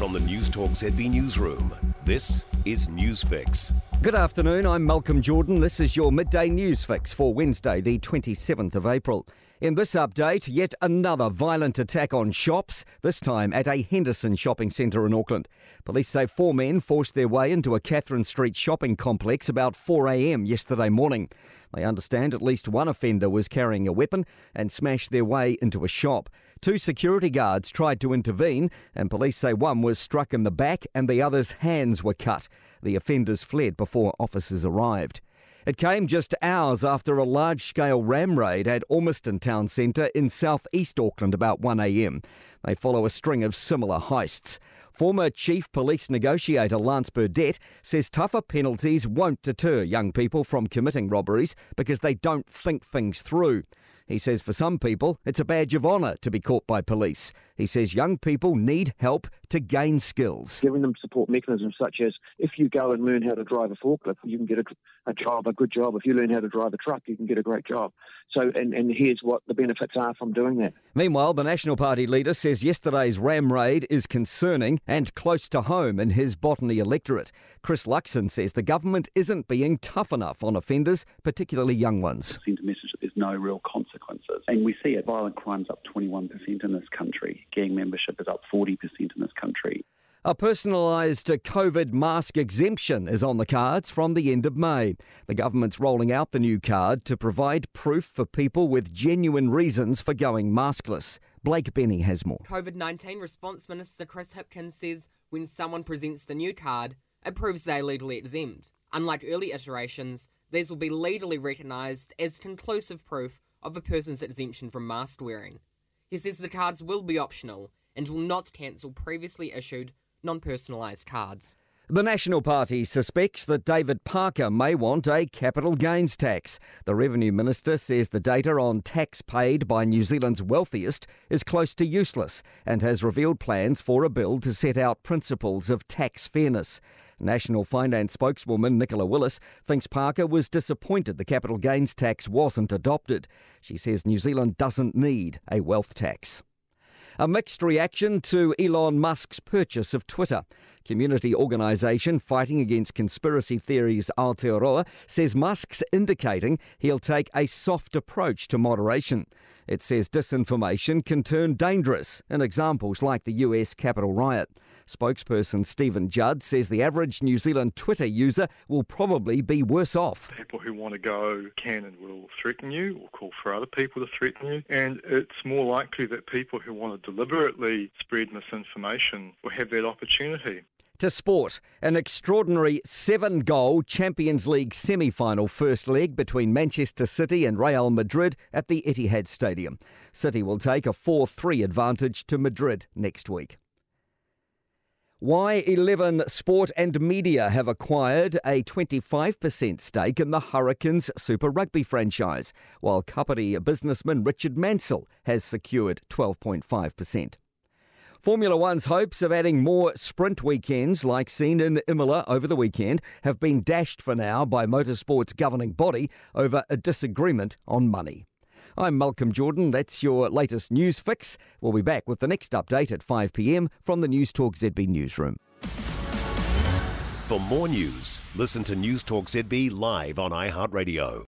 From the Newstalk ZB Newsroom, this is Newsfix. Good afternoon, I'm Malcolm Jordan. This is your midday news fix for Wednesday, the 27th of April. In this update, yet another violent attack on shops, this time at a Henderson shopping centre in Auckland. Police say four men forced their way into a Catherine Street shopping complex about 4am yesterday morning. They understand at least one offender was carrying a weapon and smashed their way into a shop. Two security guards tried to intervene, and police say one was struck in the back and the other's hands were cut. The offenders fled before officers arrived. It came just hours after a large scale ram raid at Ormiston Town Centre in south east Auckland about 1am. They follow a string of similar heists. Former Chief Police Negotiator Lance Burdett says tougher penalties won't deter young people from committing robberies because they don't think things through. He says for some people, it's a badge of honour to be caught by police. He says young people need help to gain skills. Giving them support mechanisms such as if you go and learn how to drive a forklift, you can get a, a job, a good job. If you learn how to drive a truck, you can get a great job. So, and, and here's what the benefits are from doing that. Meanwhile, the National Party leader says yesterday's ram raid is concerning and close to home in his botany electorate. Chris Luxon says the government isn't being tough enough on offenders, particularly young ones. Send a message that there's no real consequences. And we see it violent crimes up 21% in this country, gang membership is up 40% in this country. A personalised COVID mask exemption is on the cards from the end of May. The government's rolling out the new card to provide proof for people with genuine reasons for going maskless. Blake Benny has more. COVID 19 Response Minister Chris Hipkins says when someone presents the new card, it proves they're legally exempt. Unlike early iterations, these will be legally recognised as conclusive proof of a person's exemption from mask wearing. He says the cards will be optional and will not cancel previously issued non personalised cards. The National Party suspects that David Parker may want a capital gains tax. The Revenue Minister says the data on tax paid by New Zealand's wealthiest is close to useless and has revealed plans for a bill to set out principles of tax fairness. National Finance spokeswoman Nicola Willis thinks Parker was disappointed the capital gains tax wasn't adopted. She says New Zealand doesn't need a wealth tax. A mixed reaction to Elon Musk's purchase of Twitter. Community organisation fighting against conspiracy theories Aotearoa says Musk's indicating he'll take a soft approach to moderation. It says disinformation can turn dangerous in examples like the US Capitol riot. Spokesperson Stephen Judd says the average New Zealand Twitter user will probably be worse off. People who want to go can and will threaten you or call for other people to threaten you. And it's more likely that people who want to deliberately spread misinformation will have that opportunity. To sport, an extraordinary seven goal Champions League semi final first leg between Manchester City and Real Madrid at the Etihad Stadium. City will take a 4 3 advantage to Madrid next week. Y11 Sport and Media have acquired a 25% stake in the Hurricanes Super Rugby franchise, while Kapiti businessman Richard Mansell has secured 12.5%. Formula One's hopes of adding more sprint weekends, like seen in Imola over the weekend, have been dashed for now by motorsport's governing body over a disagreement on money. I'm Malcolm Jordan. That's your latest news fix. We'll be back with the next update at 5 pm from the Newstalk ZB newsroom. For more news, listen to Newstalk ZB live on iHeartRadio.